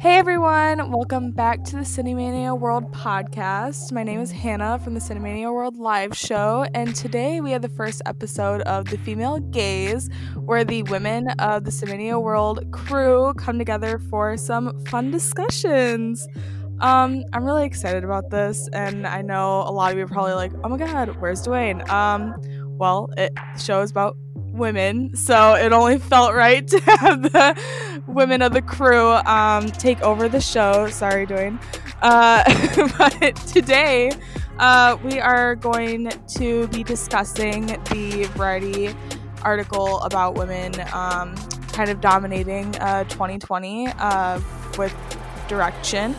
Hey everyone, welcome back to the Cinemania World podcast. My name is Hannah from the Cinemania World live show, and today we have the first episode of The Female Gaze, where the women of the Cinemania World crew come together for some fun discussions. Um, I'm really excited about this, and I know a lot of you are probably like, "Oh my god, where's Dwayne?" Um, well, it the show is about women, so it only felt right to have the women of the crew um, take over the show. Sorry, Dwayne. Uh, but today uh, we are going to be discussing the Variety article about women um, kind of dominating uh, 2020 uh, with direction.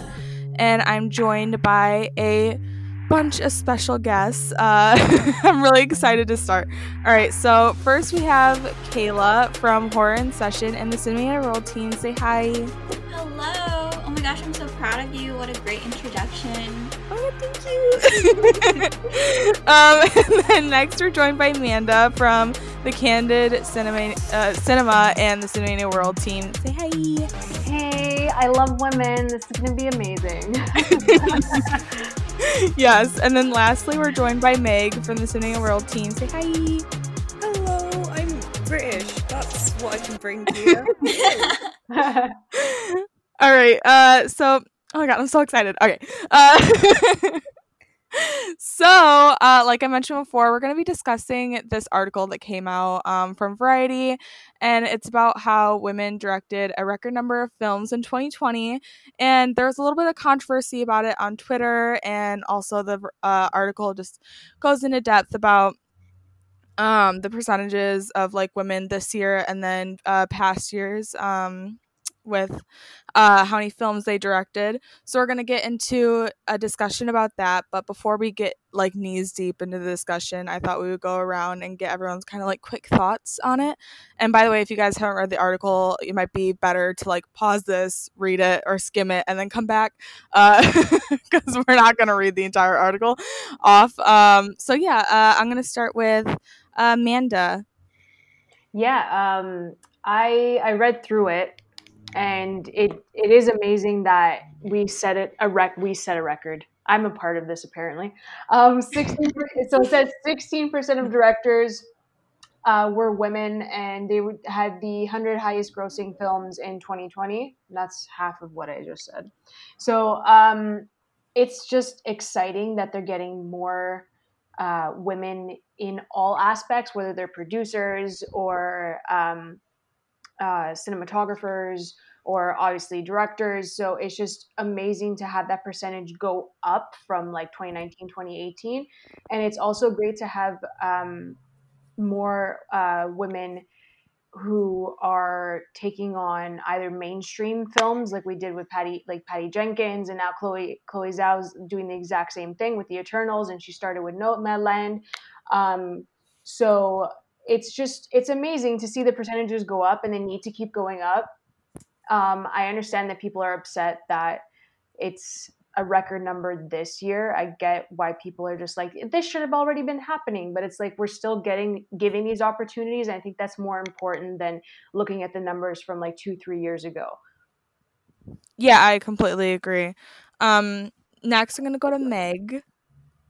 And I'm joined by a bunch of special guests. Uh, I'm really excited to start. All right, so first we have Kaila from Horror in Session and the Cinema World team. Say hi. Hello. Oh my gosh, I'm so proud of you. What a great introduction. Oh, thank you. um, and then next we're joined by Amanda from the Candid Cinema, uh, Cinema and the Cinema World team. Say hi. Hey, I love women. This is going to be amazing. yes, and then lastly, we're joined by Megg from the Cinema World team. Say hi. Hello, I'm British. That's what I can bring to you. All right. Uh, so, oh my god, I'm so excited. Okay. Uh, so, uh, like I mentioned before, we're going to be discussing this article that came out um, from Variety, and it's about how women directed a record number of films in 2020. And there was a little bit of controversy about it on Twitter, and also the uh, article just goes into depth about um, the percentages of like women this year and then uh, past years. Um, with uh, how many films they directed. So we're gonna get into a discussion about that. But before we get like knees deep into the discussion, I thought we would go around and get everyone's kind of like quick thoughts on it. And by the way, if you guys haven't read the article, it might be better to like pause this, read it, or skim it, and then come back because uh, we're not gonna read the entire article off. Um, so yeah, uh, I'm gonna start with Amanda. Yeah, um, I I read through it and it it is amazing that we set it a rec we set a record. I'm a part of this apparently. Um 16 so it says 16% of directors uh, were women and they had the 100 highest grossing films in 2020 that's half of what i just said. So um it's just exciting that they're getting more uh, women in all aspects whether they're producers or um, uh, cinematographers or obviously directors. So it's just amazing to have that percentage go up from like 2019, 2018. And it's also great to have um, more uh, women who are taking on either mainstream films like we did with Patty like Patty Jenkins and now Chloe Chloe Zhao's doing the exact same thing with the Eternals and she started with Nomadland. Um, so it's just it's amazing to see the percentages go up and they need to keep going up. Um, i understand that people are upset that it's a record number this year. I get why people are just like this should have already been happening but it's like we're still getting giving these opportunities. I think that's more important than looking at the numbers from like two three years ago. Yeah i completely agree. Um next i'm gonna go to megg.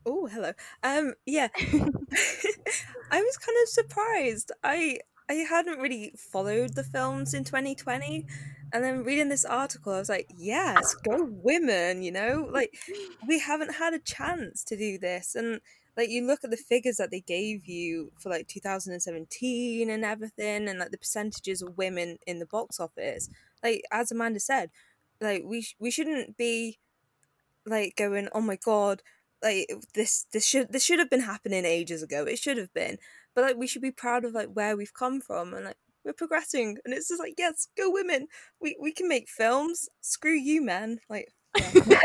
Oh, hello. Um, yeah, I was kind of surprised. I I hadn't really followed the films in 2020, and then reading this article, I was like, yes, go women. You know, like we haven't had a chance to do this, and like you look at the figures that they gave you for like 2017 and everything, and like the percentages of women in the box office. Like as Amanda said, like we sh- we shouldn't be like going, oh my god like this this should this should have been happening ages ago it should have been but like we should be proud of like where we've come from and like we're progressing and it's just like yes go women we we can make films screw you men like yeah.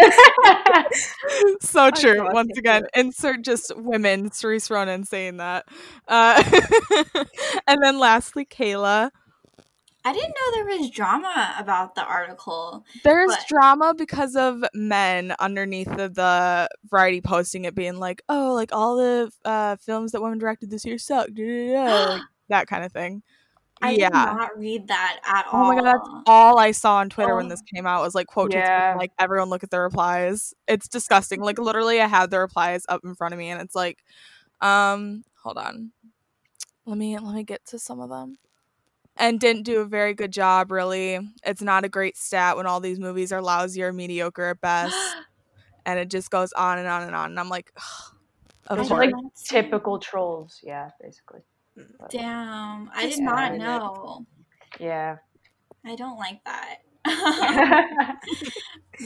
so true. Once again, insert just women, Saoirse Ronan saying that. Uh, and then lastly, Kaila. I didn't know there was drama about the article. There's but... drama because of men underneath of the variety posting it being like, oh, like all the uh, films that women directed this year suck, like, that kind of thing. I yeah. did not read that at Oh all. Oh my god, that's all I saw on Twitter when Oh. this came out was like quote from, Yeah. like everyone look at the replies. It's disgusting. Like literally I had the replies up in front of me and it's like um hold on. Let me let me get to some of them. And didn't do a very good job really. It's not a great stat when all these movies are lousy or mediocre at best. and it just goes on and on and on and I'm like of Those course. are like typical trolls. Yeah, basically. But, Damn, I Just did not added it. know. yeah. I don't like that.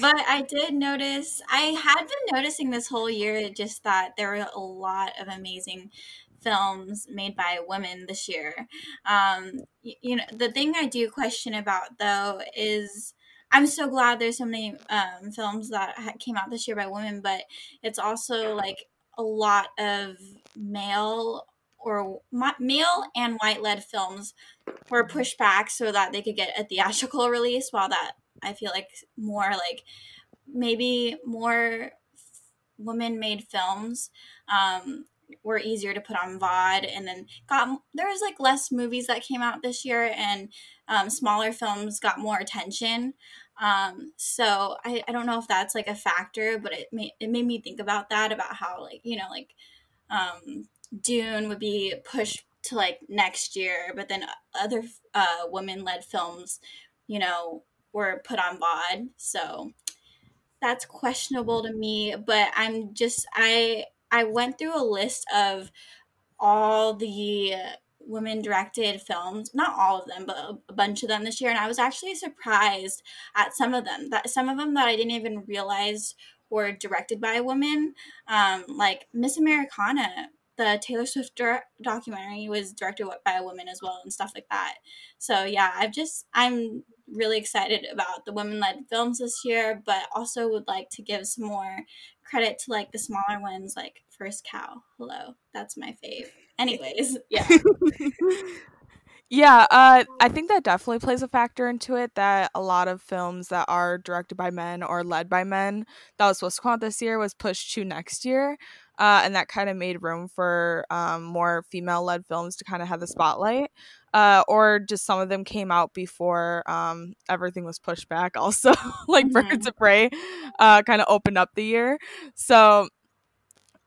but I did notice, I had been noticing this whole year just that there were a lot of amazing films made by women this year. Um, y- you know, the thing I do question about though is I'm so glad there's so many um, films that came out this year by women, but it's also like a lot of male or male and white led films were pushed back so that they could get a theatrical release while that i feel like more like maybe more women made films um, were easier to put on vod and then got there was like less movies that came out this year and um, smaller films got more attention. Um, so I, I don't know if that's like a factor but it made, it made me think about that about how like you know like um, dune would be pushed to like next year but then other uh, women-led films you know were put on vod so that's questionable to me but i'm just i i went through a list of all the women directed films not all of them but a, a bunch of them this year and i was actually surprised at some of them. That some of them that i didn't even realize were directed by women um, like miss americana the taylor swift dir- documentary was directed by a woman as well and stuff like that. So yeah i've just i'm really excited about the women-led films this year but also would like to give some more credit to like the smaller ones like first cow hello that's my fave anyways yeah yeah, uh, I think that definitely plays a factor into it that a lot of films that are directed by men or led by men that was supposed to come out this year was pushed to next year. Uh, and that kind of made room for um, more female led films to kind of have the spotlight. Uh, or just some of them came out before um, everything was pushed back, also, like Mhm. Birds of Prey uh, kind of opened up the year. So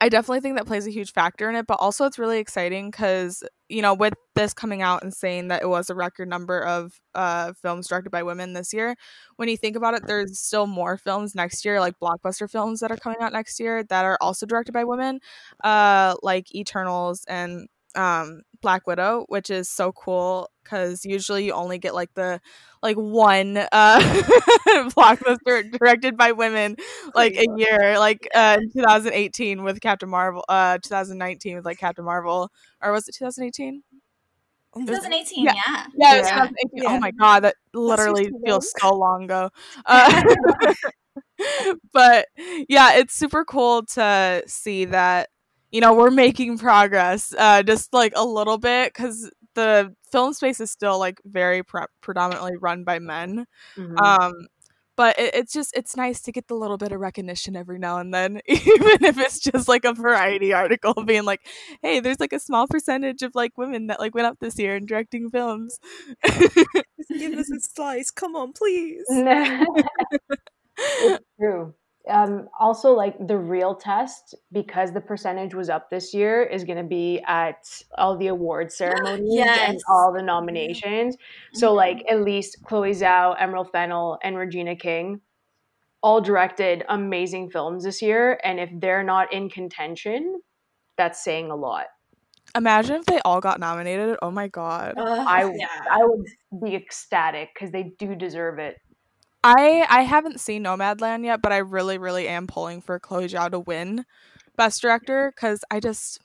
I definitely think that plays a huge factor in it, but also it's really exciting because you know with this coming out and saying that it was a record number of uh, films directed by women this year, when you think about it, there's still more films next year, like blockbuster films that are coming out next year that are also directed by women, uh, like Eternals and um, Black Widow, which is so cool because usually you only get like the like one uh, blockbuster directed by women like a year, like uh, 2018 with Captain Marvel, uh, 2019 with like Captain Marvel, or was it 2018? 2018 Yeah. yeah Yeah, it was Yeah. 2018. Yeah. Oh my god, that literally feels so long ago. Uh, but yeah, it's super cool to see that you know we're making progress, uh, just like a little bit, because the film space is still like very pre- predominantly run by men. Mhm. Um, but it, it's just it's nice to get the little bit of recognition every now and then, even if it's just like a variety article being like, "Hey, there's like a small percentage of like women that like went up this year in directing films." Just give us a slice. Come on, please. it's true. Um, also, like the real test, because the percentage was up this year, is going to be at all the award ceremonies and all the nominations. So, Mhm. like, at least Chloe Zhao, Emerald Fennell, and Regina King all directed amazing films this year. And if they're not in contention, that's saying a lot. Imagine if they all got nominated. Oh my god. Ugh, I, yeah I would be ecstatic because they do deserve it. I I haven't seen Nomadland yet, but I really really am pulling for Chloe Zhao to win Best Director because I just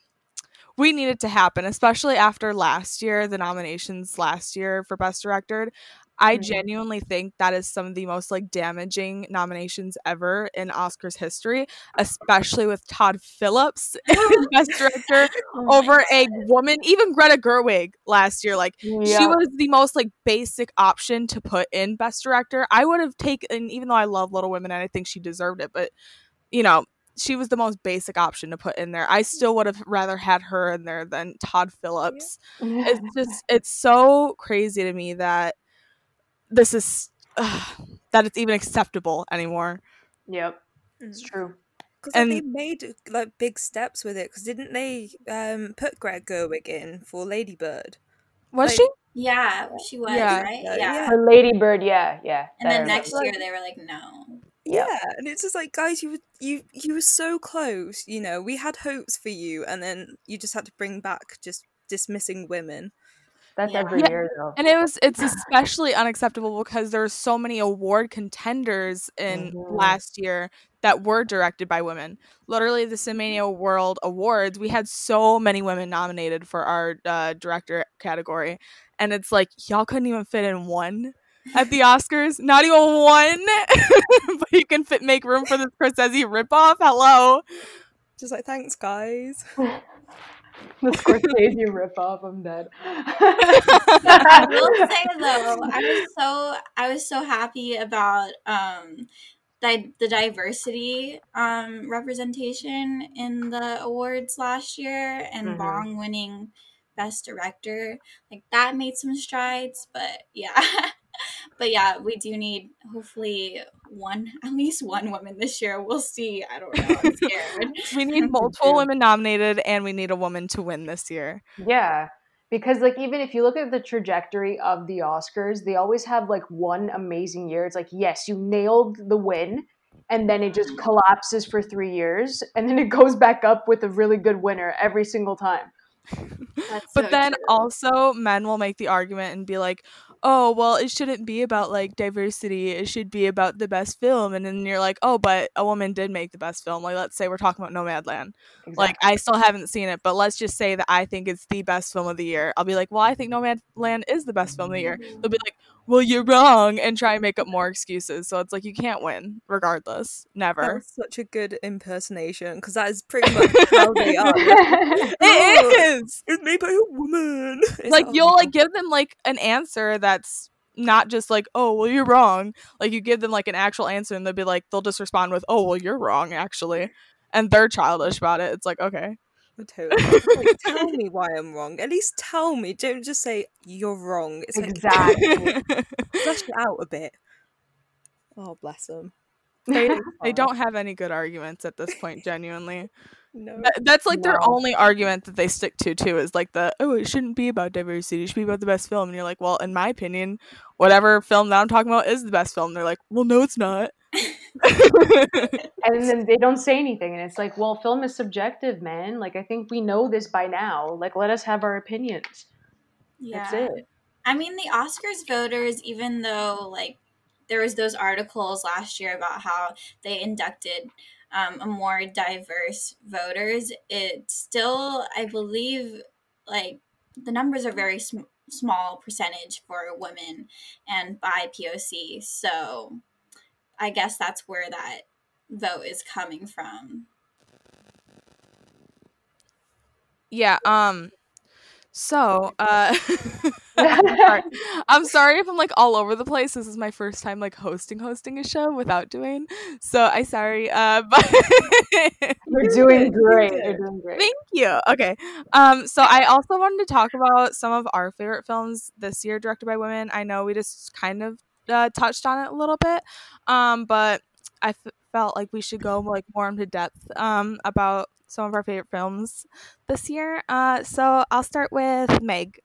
we need it to happen, especially after last year, the nominations last year for Best Director. I Mhm. genuinely think that is some of the most like damaging nominations ever in Oscars history, especially with Todd Phillips Best Director Oh over a woman, even Greta Gerwig last year. Like she was the most like basic option to put in best director i would have taken even though i love little women and i think she deserved it but you know she was the most basic option to put in there. I still would have rather had her in there than Todd Phillips. It's just it's so crazy to me that this is uh, that it's even acceptable anymore. Yep, it's true. Because And- they made like big steps with it. Because didn't they um put Greg Gerwig in for Ladybird? Was Like- she? Yeah, she was Yeah. right. Yeah, Yeah. yeah. For Lady Bird, yeah, yeah. And then next Like- year they were like, no. Yep. Yeah, and it's just like, guys, you were you you were so close. You know, we had hopes for you, and then you just had to bring back just dismissing women. That's Yeah. every Yeah, year though. And it was it's especially unacceptable because there's so many award contenders in Mhm. last year that were directed by women. Literally the Cinemania World Awards, we had so many women nominated for our uh, director category. And it's like y'all couldn't even fit in one at the Oscars. Not even one. but you can fit make room for this Scorsese ripoff. Hello. Just like, thanks, guys. the Scorsese ripoff. I'm dead. I will say though, I was so I was so happy about um di- the diversity um representation in the awards last year and Mhm. Bong winning best director. Like that made some strides, but yeah. but yeah, we do need hopefully one at least one woman this year. We'll see. I don't know. I'm scared. we need multiple women nominated and we need a woman to win this year. Yeah. Because like even if you look at the trajectory of the Oscars, they always have like one amazing year. It's like, yes, you nailed the win, and then it just collapses for three years, and then it goes back up with a really good winner every single time. That's But so then true. also men will make the argument and be like, "Oh, well, it shouldn't be about like diversity. It should be about the best film." And then you're like, "Oh, but a woman did make the best film." Like let's say we're talking about Nomadland. Like I still haven't seen it, but let's just say that I think it's the best film of the year. I'll be like, "Well, I think Nomadland is the best film of the year." They'll be like, "Well, you're wrong," and try and make up more excuses. So it's like you can't win regardless. That Never. was such a good impersonation because that is pretty much how they are. It oh, is. It's made by a woman. It's like oh you'll like give them like an answer that's not just like oh well you're wrong like you give them like an actual answer and they'll be like they'll just respond with oh well you're wrong actually and they're childish about it it's like okay Totally. Like, tell me why I'm wrong. At least tell me. Don't just say you're wrong. It's like exactly. flesh it out a bit. Oh, bless them. they, they don't have any good arguments at this point genuinely No. That- that's like their only argument that they stick to too is like the oh it shouldn't be about diversity it should be about the best film and you're like well in my opinion whatever film that i'm talking about is the best film they're like well no it's not and then they don't say anything and it's like well film is subjective man like i think we know this by now like let us have our opinions yeah. that's it I mean, the Oscars voters, even though like there was those articles last year about how they inducted um, a more diverse voters, it still, I believe, like the numbers are very sm- small percentage for women and by POC. So I guess that's where that vote is coming from. yeah um so uh I'm sorry. I'm sorry if I'm like all over the place. This is my first time like hosting hosting a show without doing. So I sorry. Uh but you're doing great you're doing great Thank you. Okay. Um so I also wanted to talk about some of our favorite films this year directed by women. I know we just kind of uh, touched on it a little bit. Um but I f- felt like we should go like more into depth um about some of our favorite films this year. Uh so I'll start with Megg.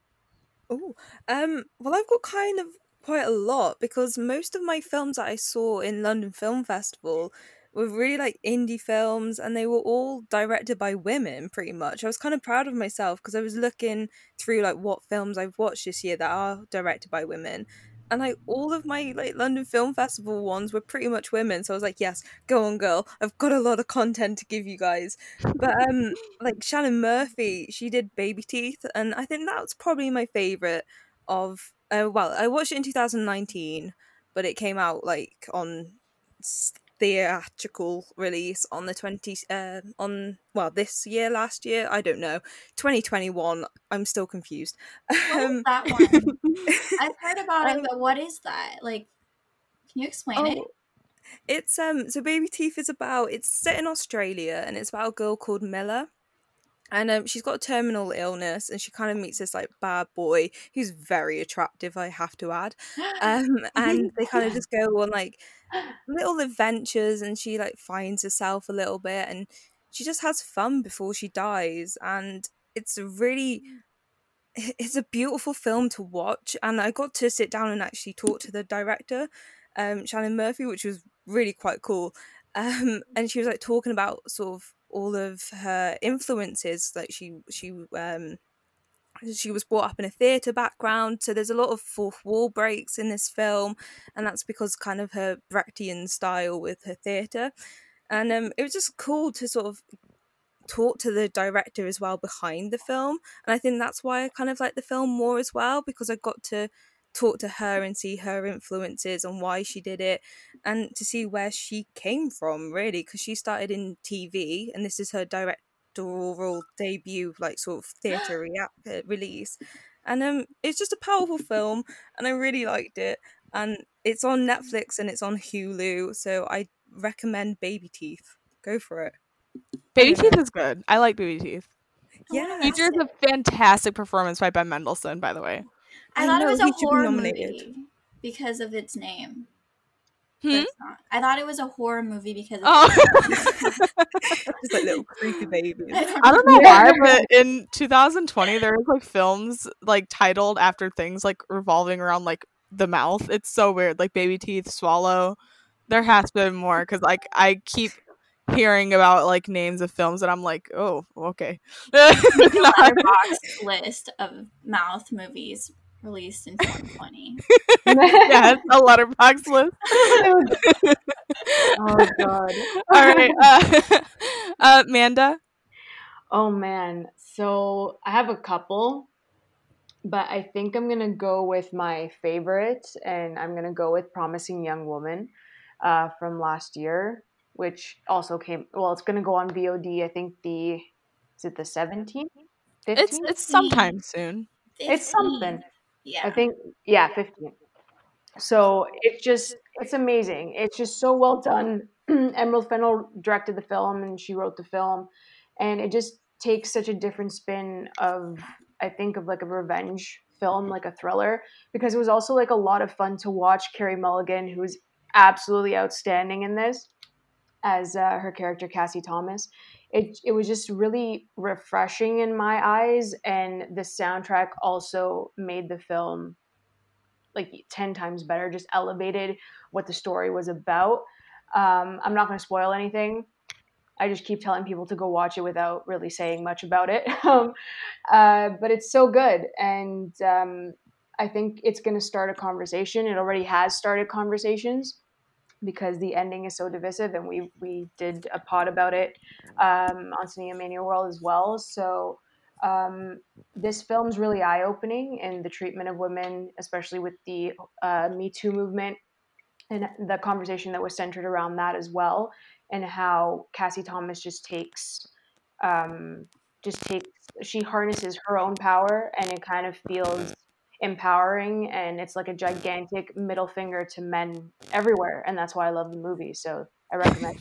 Oh, um, well, I've got kind of quite a lot because most of my films that I saw in London Film Festival were really like indie films and they were all directed by women pretty much. I was kind of proud of myself because I was looking through like what films I've watched this year that are directed by women. And like all of my like London Film Festival ones were pretty much women. So I was like, yes, go on girl. I've got a lot of content to give you guys. But um like Shannon Murphy, she did Baby Teeth, and I think that's probably my favorite of. Uh, well, I watched it in 2019, but it came out like on theatrical release on the 20 uh, on well this year last year i don't know 2021 i'm still confused um, that one? I've heard about it, Um, but what is that? Like, can you explain it? oh, It's um so Baby Teeth is about it's set in Australia and it's about a girl called Milla. And um, she's got a terminal illness, and she kind of meets this like bad boy who's very attractive. I have to add, um, and they kind of just go on like little adventures, and she like finds herself a little bit, and she just has fun before she dies, and it's a really it's a beautiful film to watch and i got to sit down and actually talk to the director um shannon murphy which was really quite cool. Um and she was like talking about sort of all of her influences like she she um she was brought up in a theatre background so there's a lot of fourth wall breaks in this film and that's because kind of her brechtian style with her theatre. And um, it was just cool to sort of talk to the director as well behind the film and i think that's why i kind of like the film more as well because i got to talk to her and see her influences and why she did it and to see where she came from really because she started in tv and this is her directorial debut like sort of theatre rea- uh, release and um it's just a powerful film and i really liked it and it's on netflix and it's on hulu so i recommend baby teeth. Go for it Baby Teeth is good. I like Baby Teeth. yeah Features a fantastic performance by Ben Mendelsohn, by the way. I, I thought know, it was he a horror movie because of its name. Hmm? it's not. I thought it was a horror movie because of Oh. its name. just like little creepy babies I don't know Yeah. why, but in 2020 there was like films like titled after things like revolving around like the mouth. It's so weird, like baby teeth, swallow. There has to be more because like I keep hearing about like names of films and I'm like, oh, okay. Make a Letterboxd list of mouth movies released in 2020. yes, a Letterboxd list. oh god. All right, uh, uh, Manda. Oh man. So I have a couple, but I think I'm gonna go with my favorite, and I'm gonna go with Promising Young Woman uh, from last year, which also came. Well, it's gonna go on VOD. I think the is it the 17th? 15th? It's it's sometime soon. It's something. Yeah. I think yeah, 15. So it's just it's amazing. It's just so well done. Emerald Fennell directed the film and she wrote the film, and it just takes such a different spin of I think of like a revenge film, like a thriller, because it was also like a lot of fun to watch Carey Mulligan, who's absolutely outstanding in this as uh, her character Cassie Thomas. It it was just really refreshing in my eyes, and the soundtrack also made the film like 10 times better just elevated what the story was about. Um, i'm not going to spoil anything. I just keep telling people to go watch it without really saying much about it. Um, uh, but it's so good and um, i think it's going to start a conversation. It already has started conversations because the ending is so divisive and we we did a pod about it um, on Cinemania World as well. So um, this film's really eye opening in the treatment of women, especially with the uh, Me Too movement and the conversation that was centered around that as well, and how Cassie Thomas just takes, um, just takes, she harnesses her own power, and it kind of feels empowering, and it's like a gigantic middle finger to men everywhere, and that's why I love the movie. So I recommend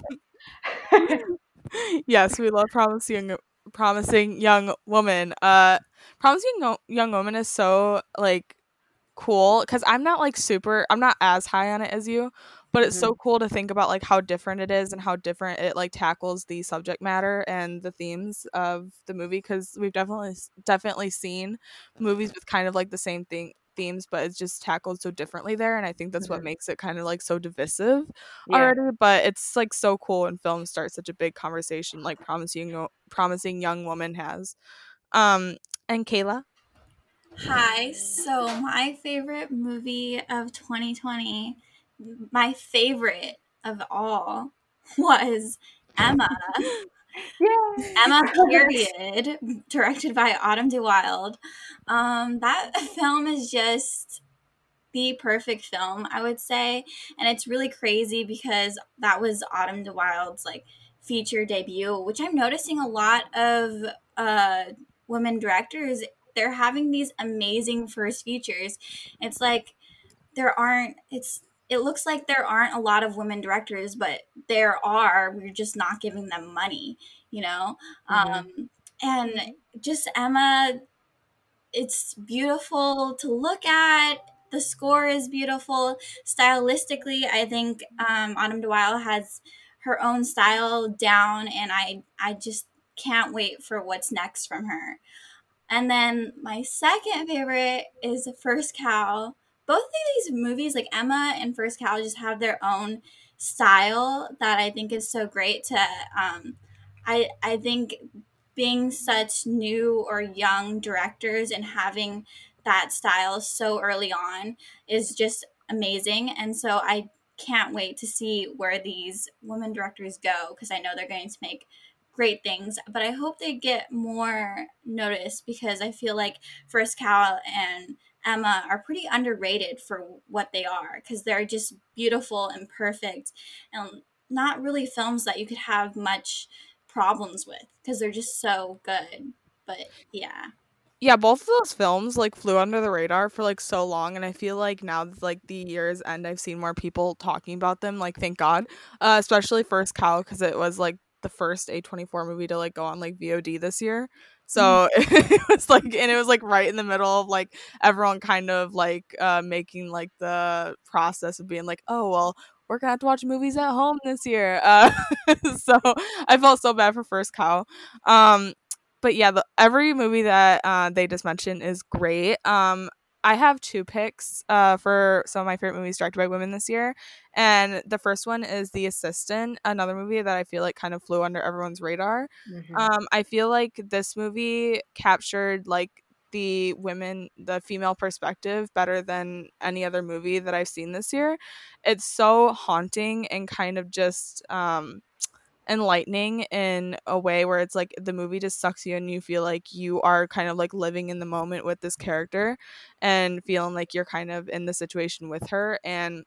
it. yes, we love promising promising young woman. Uh, promising Yo- young woman is so like cool because I'm not like super. I'm not as high on it as you, but it's so cool to think about like how different it is and how different it like tackles the subject matter and the themes of the movie because we've definitely definitely seen movies with kind of like the same thing themes but it's just tackled so differently there and i think that's what Mhm. makes it kind of like so divisive Yeah. already but it's like so cool when films start such a big conversation like promising promising young woman has um and kaila Hi. So, my favorite movie of 2020, my favorite of all, was Emma. Yeah. Emma Period, directed by Autumn De Wilde. Um, that film is just the perfect film, I would say, and it's really crazy because that was Autumn De Wilde's like feature debut, which I'm noticing a lot of uh, women directors. They're having these amazing first features. It's like there aren't. It's it looks like there aren't a lot of women directors, but there are. We're just not giving them money, you know? Mm-hmm. Um, and just Emma, it's beautiful to look at. The score is beautiful. Stylistically, I think um, Autumn de Wilde has her own style down, and I, I just can't wait for what's next from her. And then my second favorite is First Cow. Both of these movies, like Emma and First Cow, just have their own style that I think is so great to um, I I think being such new or young directors and having that style so early on is just amazing. And so I can't wait to see where these women directors go because I know they're going to make great things, but I hope they get more notice because I feel like First Cow and Emma are pretty underrated for what they are because they're just beautiful and perfect and not really films that you could have much problems with because they're just so good. But yeah. Yeah, both of those films like flew under the radar for like so long and I feel like now like the year's end I've seen more people talking about them like thank God. Uh, especially First Cow because it was like the first A24 movie to like go on like VOD this year. So it was like and it was like right in the middle of like everyone kind of like uh making like the process of being like, "Oh, well, we're to have to watch movies at home this year." Uh so I felt so bad for First Cow. Um but yeah, the, every movie that uh, they just mentioned is great. Um, I have two picks uh, for some of my favorite movies directed by women this year. And the first one is The Assistant, another movie that I feel like kind of flew under everyone's radar. Mm-hmm. Um, I feel like this movie captured like the women, the female perspective better than any other movie that I've seen this year. It's so haunting and kind of just um, enlightening in a way where it's like the movie just sucks you and you feel like you are kind of like living in the moment with this character and feeling like you're kind of in the situation with her and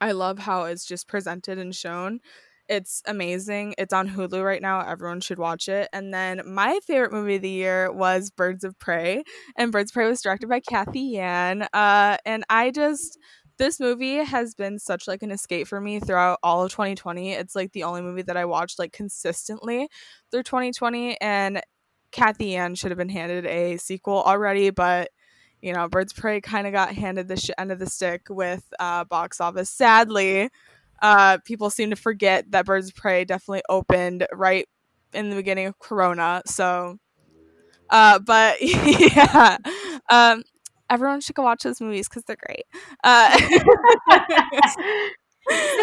I love how it's just presented and shown. It's amazing. It's on Hulu right now. Everyone should watch it. And then my favorite movie of the year was Birds of Prey. And Birds of Prey was directed by Cathy Yan. Uh, and I just this movie has been such like an escape for me throughout all of 2020. It's like the only movie that I watched like consistently through 2020 and Cathy Yan should have been handed a sequel already, but you know, Birds Prey kind of got handed the sh- end of the stick with uh, box office. Sadly, uh, people seem to forget that Birds of Prey definitely opened right in the beginning of Corona. So, uh, but yeah, um, everyone should go watch those movies because they're great. Uh,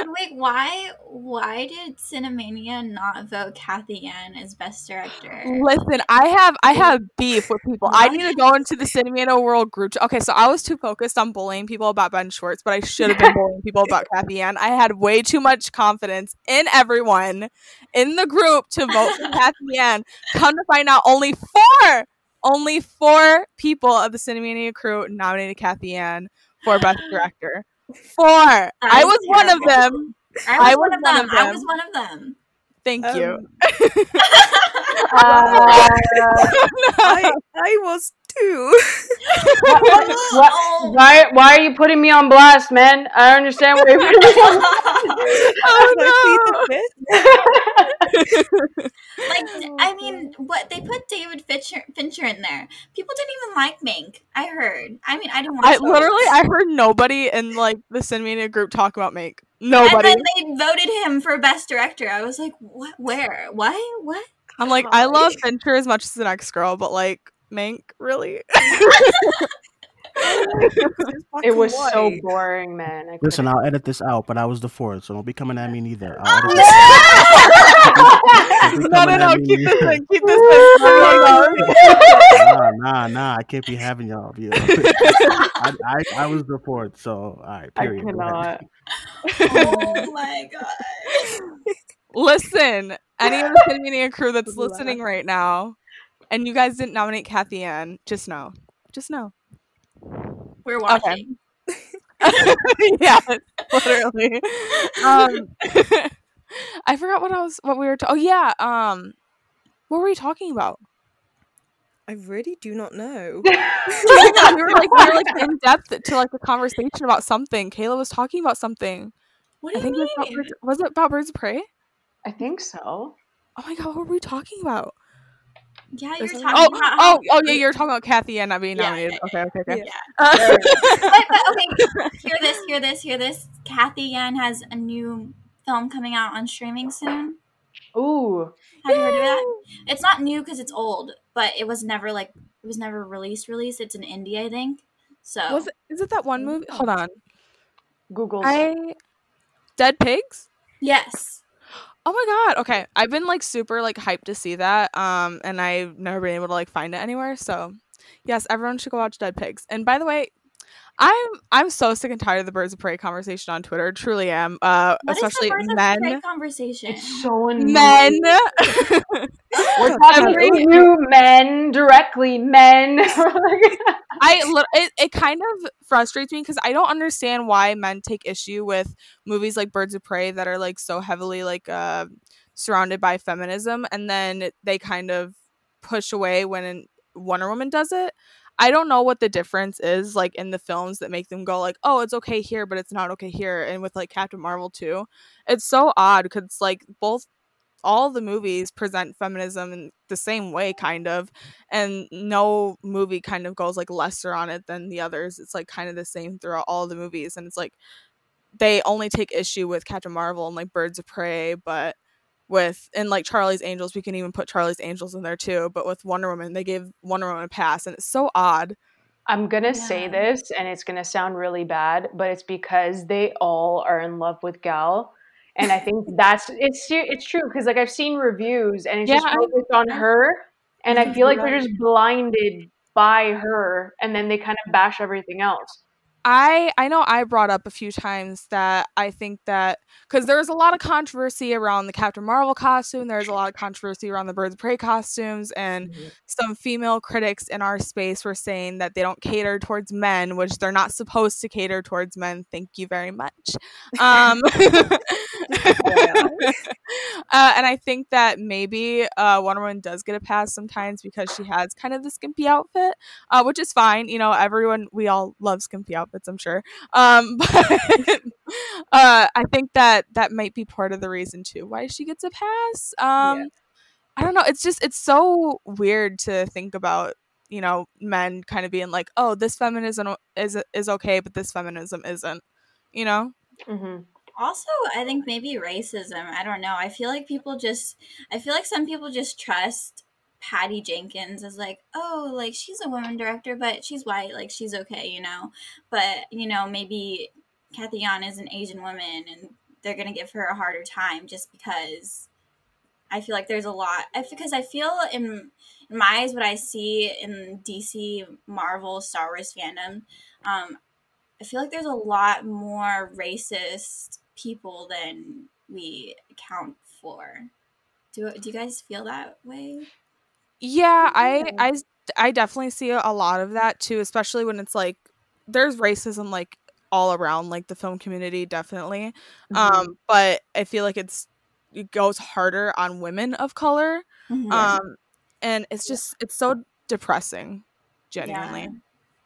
wait, why why did Cinemania not vote Cathy Yan as best director? Listen, I have I have beef with people. I need to go into the Cinemania World group. Okay, so I was too focused on bullying people about Ben Schwartz, but I should have been bullying people about Kathy Ann. I had way too much confidence in everyone in the group to vote for Cathy Yan. Come to find out, only four only four people of the Cinemania crew nominated Cathy Yan for Best Director. Four. I, I was one of them. I was, I was one, of, them. of them. I was one of them. Thank um, you. uh, I, I was too. what, what, what, why, why are you putting me on blast, man? I understand what you're putting me on oh, no. like, I mean, what they put David Fincher, Fincher in there. People didn't even like Mank. I heard. I mean, I didn't want. I literally, I heard nobody in like the Cinemania group talk about Mank. Nobody. And then they voted him for best director. I was like, what? Where? Why? What? I'm like, I love Fincher as much as the next girl, but like Mank, really? it was white. so boring, man. Listen, I'll edit this out, but I was the fourth, so don't be coming at me neither. Oh, no, no, no, keep this in, keep this in. nah, nah, nah, I can't be having y'all. You know? I, I, I was the fourth, so all right, period. I cannot. oh my god. Listen, any of the Cinemania crew that's listening right now, and you guys didn't nominate Cathy Yan, just know. Just know. We're watching. Okay. yeah, literally. Um, I forgot what I was what we were. Ta- oh yeah. Um, what were we talking about? I really do not know. yeah, we were like we were like in depth to like a conversation about something. Kaila was talking about something. What do I you think it was, about mean? birds, was it about birds of prey? I think so. Oh my god, what were we talking about? Yeah, you're talking oh, about oh, oh, yeah, you're talking about Cathy Yan not being Yeah, nominated. yeah, okay, okay, okay. Yeah. Uh, but, but okay, hear this, hear this, hear this. Cathy Yan has a new film coming out on streaming soon. Ooh. Have you heard of that? It's not new because it's old, but it was never like it was never released. Released. It's an indie, I think. So was it, is it that one movie? Hold on. Google's. I Dead Pigs? yes, Oh my god. Okay. I've been like super like hyped to see that. Um and I've never been able to like find it anywhere. So yes, everyone should go watch Dead Pigs. And by the way, I'm I'm so sick and tired of the birds of prey conversation on Twitter. Truly am. Uh What is especially the Birds of men. Prey conversation. it's so annoying. Men. We're talking Every- about you men directly, men. I it, it kind of frustrates me because I don't understand why men take issue with movies like Birds of Prey that are like so heavily like uh, surrounded by feminism, and then they kind of push away when Wonder Woman does it. I don't know what the difference is like in the films that make them go like, oh, it's okay here, but it's not okay here, and with like Captain Marvel too, it's so odd because like both all the movies present feminism in the same way kind of and no movie kind of goes like lesser on it than the others. It's like kind of the same throughout all the movies and it's like they only take issue with captain marvel and like birds of prey but with and like charlie's angels we can even put charlie's angels in there too but with wonder woman they gave wonder woman a pass and it's so odd. I'm gonna say this, and it's gonna sound really bad, but it's because they all are in love with Gal, and I think that's it's it's true because like I've seen reviews, and it's Yeah, just I- focused on her, and I feel like they're just blinded by her, and then they kind of bash everything else. I I know I brought up a few times that I think that because there's a lot of controversy around the Captain Marvel costume, there's a lot of controversy around the Birds of Prey costumes, and some female critics in our space were saying that they don't cater towards men, which they're not supposed to cater towards men. Thank you very much. Um, uh, and I think that maybe uh, Wonder Woman does get a pass sometimes because she has kind of the skimpy outfit, uh, which is fine. You know, everyone we all love skimpy outfits, I'm sure. Um, but uh, I think that that might be part of the reason too why she gets a pass. Um, I don't know. It's just it's so weird to think about. You know, men kind of being like, "Oh, this feminism is is okay, but this feminism isn't." You know. Mm-hmm. Also, I think maybe racism. I don't know. I feel like people just. I feel like some people just trust Patty Jenkins is like, oh, like she's a woman director, but she's white, like she's okay, you know. But you know, maybe Cathy Yan is an Asian woman, and they're gonna give her a harder time just because. I feel like there's a lot because I feel in, in my eyes what I see in DC, Marvel, Star Wars fandom. Um, I feel like there's a lot more racist people than we account for. Do do you guys feel that way? Yeah, I, I I definitely see a lot of that too, especially when it's like there's racism like all around like the film community definitely. Mm-hmm. Um but I feel like it's it goes harder on women of color. Mhm. Um and it's just it's so depressing genuinely. Yeah.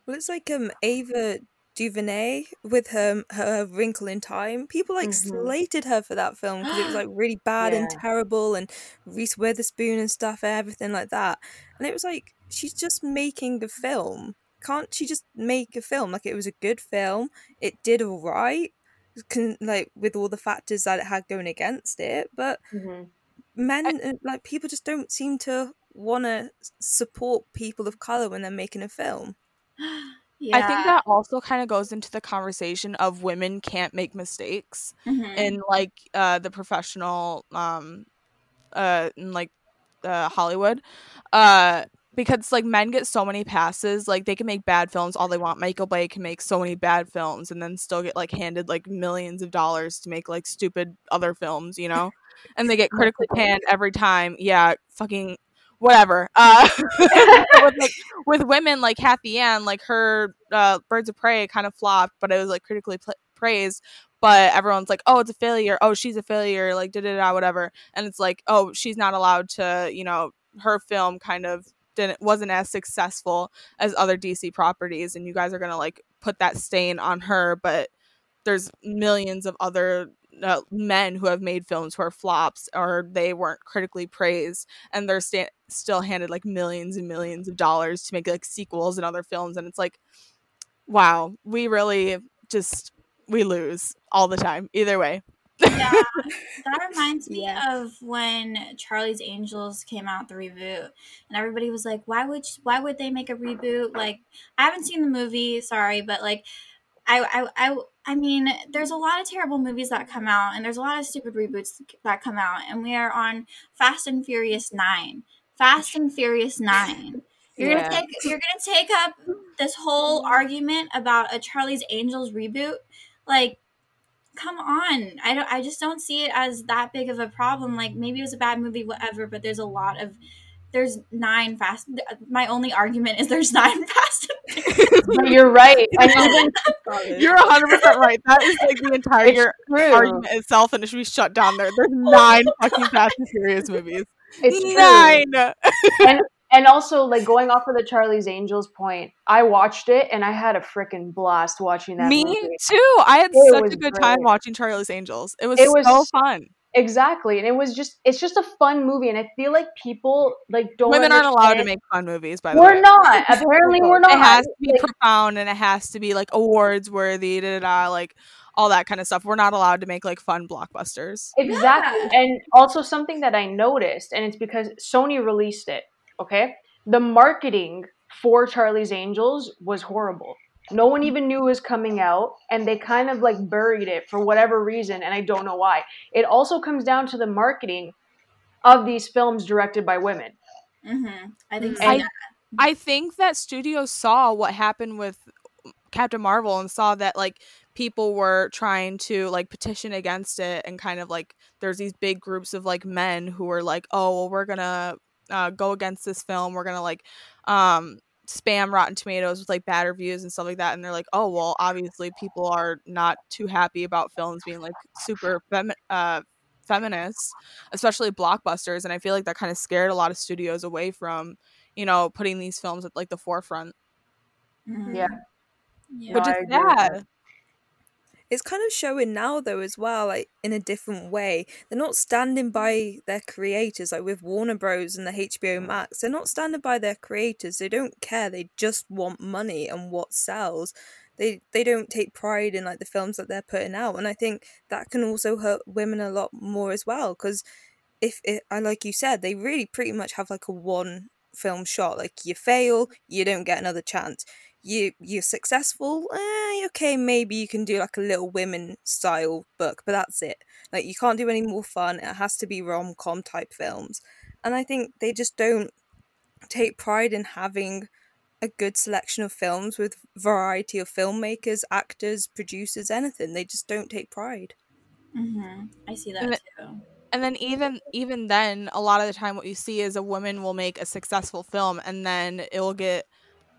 Well, it's like um Ava DuVernay with her her Wrinkle in Time. People like Mhm. slated her for that film because it was like really bad and terrible, and Reese Witherspoon and stuff, and everything like that. And it was like she's just making a film. Can't she just make a film? Like it was a good film. It did all right. Can, like with all the factors that it had going against it, but hmm men uh, like people just don't seem to want to support people of color when they're making a film. yeah. I think that also kind of goes into the conversation of women can't make mistakes. Mhm. in like uh the professional um uh in like uh Hollywood uh because like men get so many passes like they can make bad films all they want Michael Bay can make so many bad films and then still get like handed like millions of dollars to make like stupid other films you know and they get critically panned every time yeah fucking whatever uh with, like, with women like Cathy Yan like her uh Birds of Prey kind of flopped but it was like critically pl- praised but everyone's like, oh, it's a failure. Oh, she's a failure. Like, da da da, whatever. And it's like, oh, she's not allowed to, you know, her film kind of didn't wasn't as successful as other DC properties and you guys are going to like put that stain on her but there's millions of other uh, men who have made films who are flops or they weren't critically praised and they're sta- still handed like millions and millions of dollars to make like sequels and other films and it's like wow we really just we lose all the time either way yeah, that reminds me Yeah. of when Charlie's Angels came out the reboot, and everybody was like, "Why would why would they make a reboot?" Like, I haven't seen the movie, sorry, but like, I I I, I mean, there's a lot of terrible movies that come out, and there's a lot of stupid reboots that come out, and we are on Fast and Furious Nine, Fast and Furious Nine. You're Yeah. gonna take you're gonna take up this whole argument about a Charlie's Angels reboot, like come on i don't i just don't see it as that big of a problem like maybe it was a bad movie whatever but there's a lot of there's nine fast my only argument is there's nine fast But you're right. And even You're 100% right. That is like the entire it's true. argument itself, and it should be shut down there. There's nine fucking Fast and Furious movies. It's. Nine! And also, like going off of the Charlie's Angels point, I watched it and I had a freaking blast watching that Me movie. too. I had It such a good time watching Charlie's Angels. It was, It was- so fun. Exactly, and it was just it's just a fun movie, and I feel like people like don't. Women aren't allowed to make fun movies, by the way. We're not. Apparently, we're not. It has to be Like, profound and it has to be like awards worthy, da, da, da, like all that kind of stuff. We're not allowed to make like fun blockbusters. Exactly. And also something that I noticed, and it's because Sony released it, okay? The marketing for Charlie's Angels was horrible. No one even knew it was coming out, and they kind of like buried it for whatever reason, and I don't know why. It also comes down to the marketing of these films directed by women. hmm i think so I- yeah. I think that studios saw what happened with Captain Marvel and saw that like people were trying to like petition against it and kind of like there's these big groups of like men who were like, "Oh, well we're going to uh, go against this film. We're going to like um spam Rotten Tomatoes with like bad reviews and stuff like that." And they're like, "Oh, well obviously people are not too happy about films being like super femi- uh feminists, especially blockbusters." And I feel like that kind of scared a lot of studios away from you know, putting these films at like the forefront, Mhm. Yeah. yeah. which No, is I agree sad. It's kind of showing now though as well, like in a different way. They're not standing by their creators, like with Warner Bros. and the HBO mm. Max. They're not standing by their creators. They don't care. They just want money and what sells. They they don't take pride in like the films that they're putting out, and I think that can also hurt women a lot more as well. Because if it, I like you said, they really pretty much have like a one film shot. Like you fail, you don't get another chance you you're successful eh, okay maybe you can do like a little women style book but that's it. Like you can't do any more fun it has to be rom-com type films. And i think they just don't take pride in having a good selection of films with variety of filmmakers actors producers anything. They just don't take pride. Hmm i see that And too. And then even even then, a lot of the time, what you see is a woman will make a successful film, and then it will get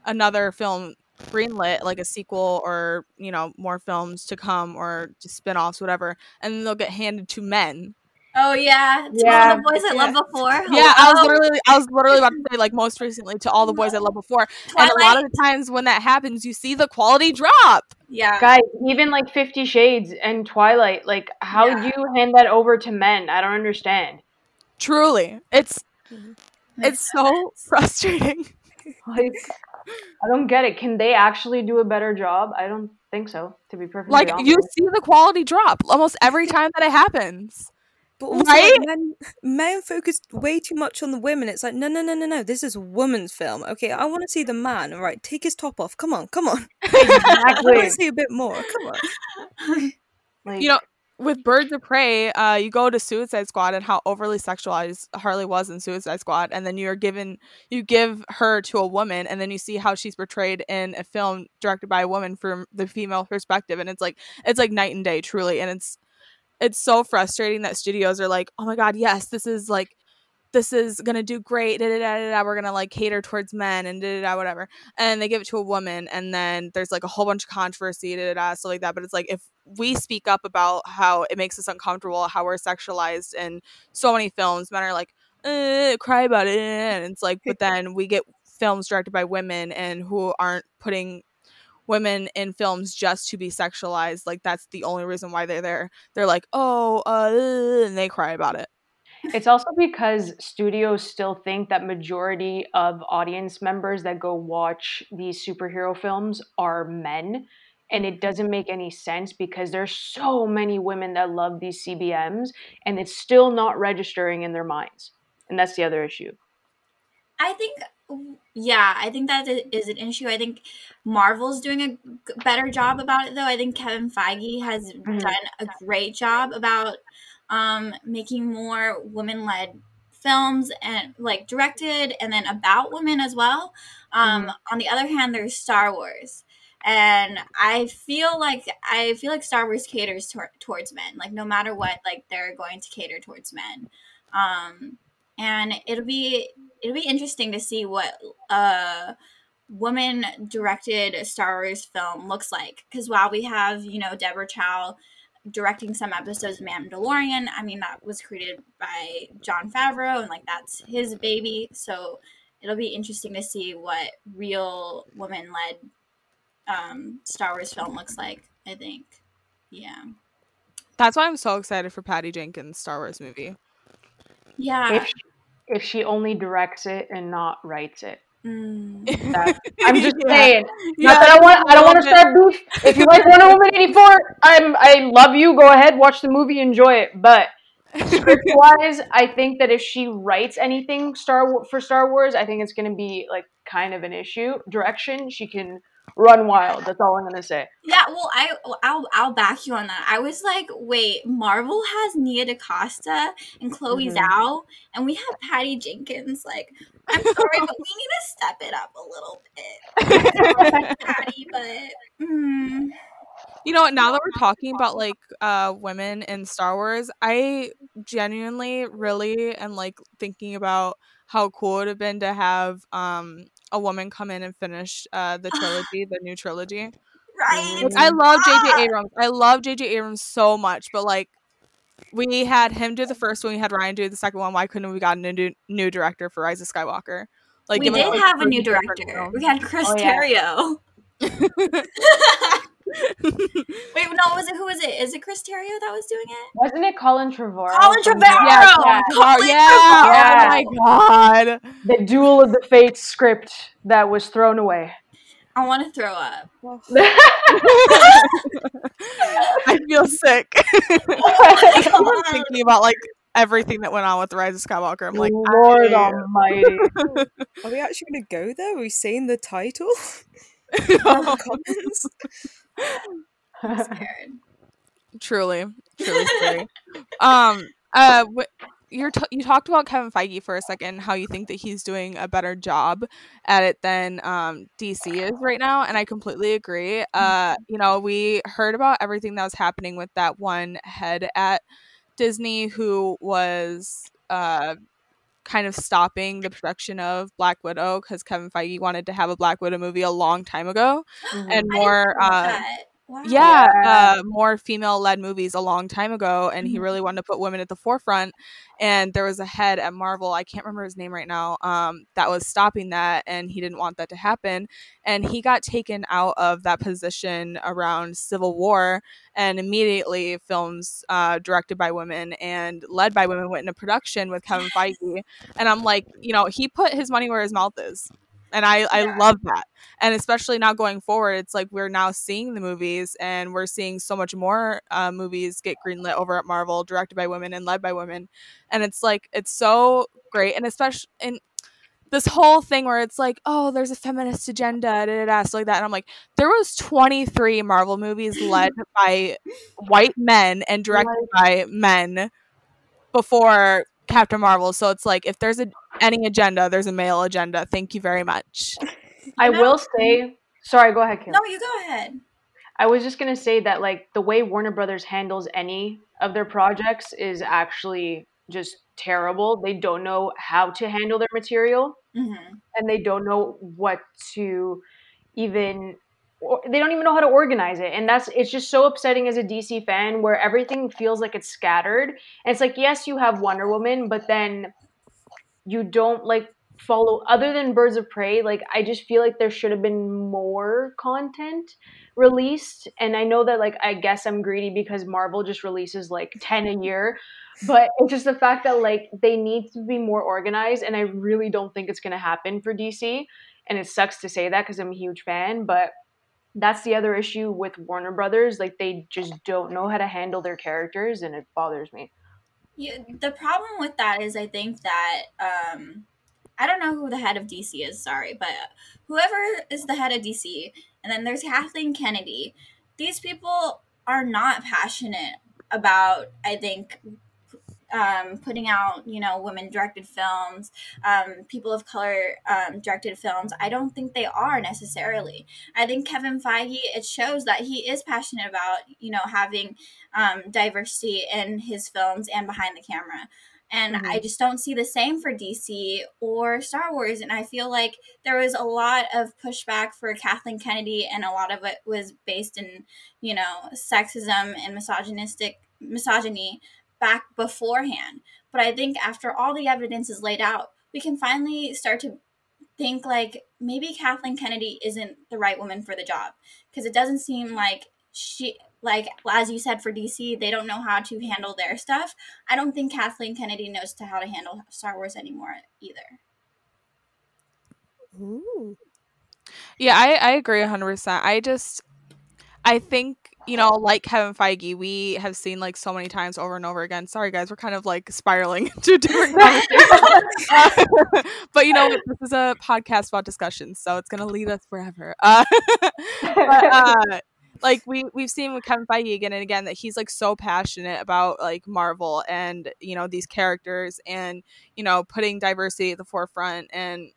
another film greenlit, like a sequel or you know more films to come or just spin-offs, whatever, and then they'll get handed to men. oh yeah to Yeah. all the boys i loved before Yeah, I was literally I was literally about to say like most recently to all the boys I loved before, and a lot of the times when that happens, you see the quality drop. yeah Guys, even like Fifty Shades and Twilight, like how Yeah. do you hand that over to men? I don't understand. Truly, it's Makes it's so frustrating. Like, I don't get it. Can they actually do a better job? I don't think so. To be perfectly Like honest. you see the quality drop almost every time that it happens. but also Right? like, men men focus way too much on the women it's like no no no no no this is a woman's film okay i want to see the man all right take his top off come on come on Exactly. i want to see a bit more come on Like, you know, with Birds of Prey, uh, you go to Suicide Squad and how overly sexualized Harley was in Suicide Squad, and then you're given you give her to a woman, and then you see how she's portrayed in a film directed by a woman from the female perspective, and it's like it's like night and day, truly, and it's it's so frustrating that studios are like, oh my god, yes, this is like this is gonna do great, da, da, da, da, we're gonna like cater towards men and da, da, da, whatever, and they give it to a woman, and then there's like a whole bunch of controversy, da, da, da, stuff like that. But it's like if we speak up about how it makes us uncomfortable, how we're sexualized in so many films, men are like, eh, cry about it, and it's like, but then we get films directed by women and who aren't putting women in films just to be sexualized. Like that's the only reason why they're there. They're like, oh, uh, and they cry about it. It's also because studios still think that majority of audience members that go watch these superhero films are men. And it doesn't make any sense because there's so many women that love these CBMs and it's still not registering in their minds. And that's the other issue. I think, yeah, I think that is an issue. I think Marvel's doing a better job about it, though. I think Kevin Feige has mm-hmm. done a great job about um, making more women led films and like directed and then about women as well. Um, mm-hmm. On the other hand, there's Star Wars. And I feel like I feel like Star Wars caters tor- towards men. Like no matter what, like they're going to cater towards men. Um, and it'll be it'll be interesting to see what a woman directed Star Wars film looks like. Because while we have you know Deborah Chow directing some episodes of Mandalorian. I mean, that was created by Jon Favreau, and like that's his baby. So it'll be interesting to see what real woman led um, Star Wars film looks like. I think, yeah. That's why I'm so excited for Patty Jenkins' Star Wars movie. Yeah. If, if she only directs it and not writes it. Mm. I'm just yeah. saying. Yeah. Not that I want. I don't want to start beef. If you like Wonder Woman '84, I'm. I love you. Go ahead, watch the movie, enjoy it. But script wise, I think that if she writes anything Star for Star Wars, I think it's going to be like kind of an issue. Direction, she can run wild. That's all I'm gonna say. Yeah, well, I I'll I'll back you on that. I was like, wait, Marvel has Nia DaCosta and Chloe mm-hmm. Zhao, and we have Patty Jenkins. Like, I'm sorry, but we need to step it up a little bit, Patty. But mm. you know what? Now that we're talking about like uh women in Star Wars, I genuinely really am like thinking about how cool it would have been to have um a woman come in and finish uh the trilogy, the new trilogy. Right. I love JJ Abrams. I love JJ Abrams so much, but like we had him do the first one, we had Ryan do the second one. Why couldn't we got a new new director for Rise of Skywalker? Like we did have a new director. We had Chris oh, yeah. Terrio. Wait, no, was it who was it? Is it Chris Terrio that was doing it? Wasn't it Colin Trevorrow? Colin Trevorrow. Yeah, yeah. Colin yeah. Trevorrow. Oh my god. The Duel of the Fates script that was thrown away. I want to throw up. I feel sick. I'm thinking about like everything that went on with the Rise of Skywalker. I'm like, Lord Almighty. Are we actually going to go there? Are we saying the title? comments. I'm scared. Truly, truly scary. um, uh, wh- you're t- you talked about Kevin Feige for a second, how you think that he's doing a better job at it than um, DC is right now, and I completely agree. Uh, you know, we heard about everything that was happening with that one head at Disney who was uh kind of stopping the production of Black Widow because Kevin Feige wanted to have a Black Widow movie a long time ago, mm-hmm. and more. Uh, Wow. Yeah, uh, more female led movies a long time ago, and mm-hmm. he really wanted to put women at the forefront. And there was a head at Marvel, I can't remember his name right now, um, that was stopping that, and he didn't want that to happen. And he got taken out of that position around Civil War, and immediately films uh, directed by women and led by women went into production with Kevin Feige. And I'm like, you know, he put his money where his mouth is and I I love that. And especially now going forward, it's like we're now seeing the movies, and we're seeing so much more uh, movies get greenlit over at Marvel, directed by women and led by women, and it's like it's so great, and especially in this whole thing where it's like, oh, there's a feminist agenda, da, da, da, like that. And I'm like, there was 23 Marvel movies led by white men and directed by men before Captain Marvel. So it's like if there's a any agenda, there's a male agenda. Thank you very much. I will say, sorry, go ahead, Kim. No, you go ahead. I was just gonna say that like the way Warner Brothers handles any of their projects is actually just terrible. They don't know how to handle their material, mm-hmm. and they don't know what to even they don't even know how to organize it and that's it's just so upsetting as a dc fan where everything feels like it's scattered and it's like yes you have wonder woman but then you don't like follow other than Birds of Prey. Like I just feel like there should have been more content released. And I know that like I guess I'm greedy because Marvel just releases like ten a year. But it's just the fact that like they need to be more organized, and I really don't think it's gonna happen for DC. And it sucks to say that because I'm a huge fan, but that's the other issue with Warner Brothers. Like they just don't know how to handle their characters, and it bothers me. Yeah, the problem with that is I think that um, I don't know who the head of DC is, sorry, but whoever is the head of DC, and then there's Kathleen Kennedy. These people are not passionate about, I think, um, putting out, you know, women directed films, um, people of color um, directed films. I don't think they are necessarily. I think Kevin Feige, it shows that he is passionate about, you know, having um, diversity in his films and behind the camera. And mm-hmm. I just don't see the same for DC or Star Wars. And I feel like there was a lot of pushback for Kathleen Kennedy, and a lot of it was based in, you know, sexism and misogynistic misogyny back beforehand. But I think after all the evidence is laid out, we can finally start to think like maybe Kathleen Kennedy isn't the right woman for the job because it doesn't seem like she like as you said for DC they don't know how to handle their stuff. I don't think Kathleen Kennedy knows to how to handle Star Wars anymore either. Ooh. Yeah, I I agree 100%. I just I think you know, like Kevin Feige, we have seen like so many times over and over again. Sorry, guys, we're kind of like spiraling into different conversations. but you know, this is a podcast about discussions, so it's gonna lead us forever. Uh, but, uh, like we we've seen with Kevin Feige again and again that he's like so passionate about like Marvel and you know these characters and you know putting diversity at the forefront and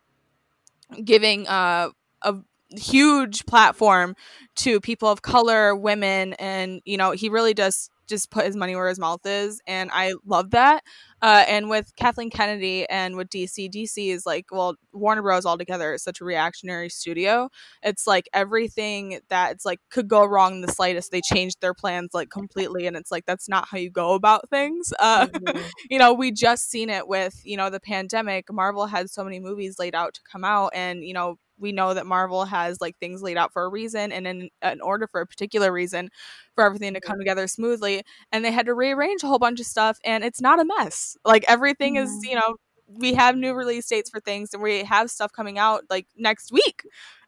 giving uh, a huge platform to people of color, women, and you know, he really does just put his money where his mouth is, and I love that. Uh, and with Kathleen Kennedy and with DC, DC is like, well, Warner Bros. altogether is such a reactionary studio. It's like everything that it's like could go wrong in the slightest, they changed their plans like completely, and it's like that's not how you go about things. Uh, mm-hmm. you know, we just seen it with you know the pandemic. Marvel had so many movies laid out to come out, and you know we know that Marvel has like things laid out for a reason and in an order for a particular reason for everything to come together smoothly. And they had to rearrange a whole bunch of stuff and it's not a mess. Like everything mm-hmm. is, you know, we have new release dates for things and we have stuff coming out like next week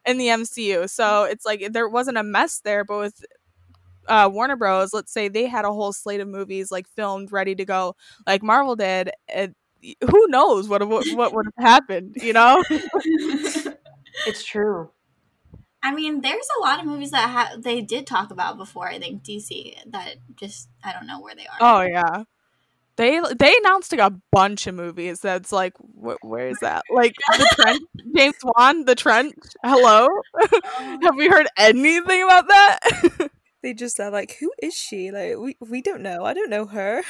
in the MCU. So it's like there wasn't a mess there, but with uh, Warner Bros, let's say they had a whole slate of movies like filmed ready to go, like Marvel did. It, who knows what what, what would have happened, you know? It's true. I mean, there's a lot of movies that ha- they did talk about before. I think DC that just I don't know where they are. Oh yeah, they they announced like a bunch of movies. That's like, wh- where is that? Like the Trench, James Wan, the Trench. Hello, oh. have we heard anything about that? they just are like, who is she? Like we we don't know. I don't know her.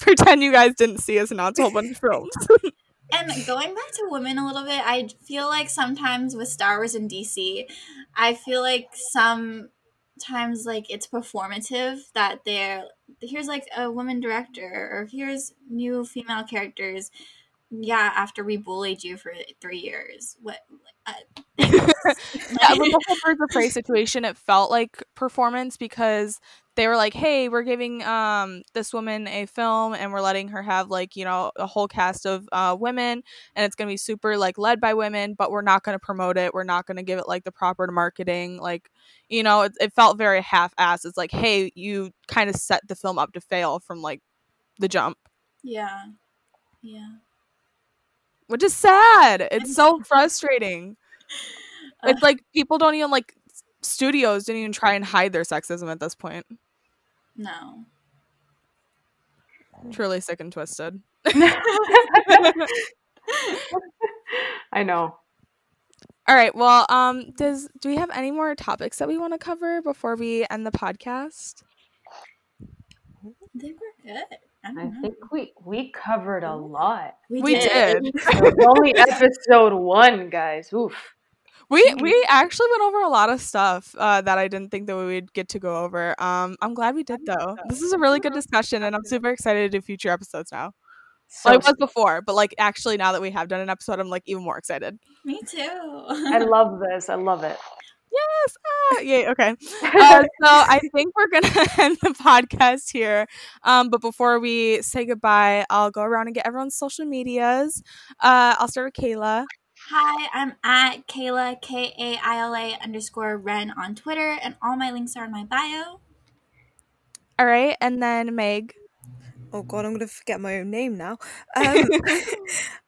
Pretend you guys didn't see us announce a whole bunch of films. And going back to women a little bit, I feel like sometimes with Star Wars and DC, I feel like sometimes like it's performative that they're here's like a woman director or here's new female characters. Yeah, after we bullied you for three years, what? Uh, yeah, with the whole Birds of Prey situation, it felt like performance because they were like, "Hey, we're giving um this woman a film and we're letting her have like, you know, a whole cast of uh women and it's going to be super like led by women, but we're not going to promote it. We're not going to give it like the proper marketing. Like, you know, it, it felt very half-assed. It's like, "Hey, you kind of set the film up to fail from like the jump." Yeah. Yeah. Which is sad. It's so frustrating. It's like people don't even like studios didn't even try and hide their sexism at this point. No. Truly sick and twisted. I know. All right. Well, um, does do we have any more topics that we want to cover before we end the podcast? I think we're good. I, I think we we covered a lot. We, we did. did. only episode one, guys. Oof. We we actually went over a lot of stuff uh, that I didn't think that we would get to go over. Um, I'm glad we did though. This is a really good discussion, and I'm super excited to do future episodes now. So well, I was before, but like actually now that we have done an episode, I'm like even more excited. Me too. I love this. I love it. Yes. Ah, yay. Okay. Uh, so I think we're gonna end the podcast here. Um, but before we say goodbye, I'll go around and get everyone's social medias. Uh, I'll start with Kaila. Hi, I'm at Kaila K A I L A underscore Ren on Twitter, and all my links are in my bio. All right, and then Megg. Oh god, I'm gonna forget my own name now. Um,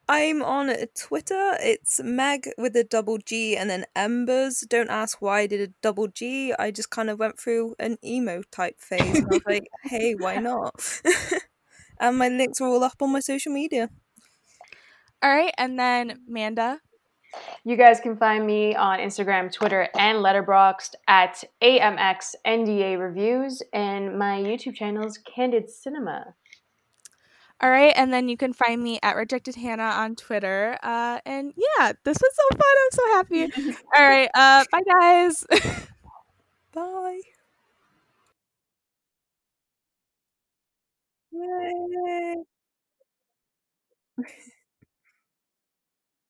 I'm on Twitter. It's Meg with a double G and then Embers. Don't ask why I did a double G. I just kind of went through an emo type phase. And I was like, hey, why not? and my links are all up on my social media. All right, and then Manda. You guys can find me on Instagram, Twitter, and Letterboxd at AMXNDA Reviews, and my YouTube channel is Candid Cinema. All right, and then you can find me at Rejected Hannah on Twitter. Uh, and yeah, this was so fun. I'm so happy. All right, uh, bye guys. Bye. Yay.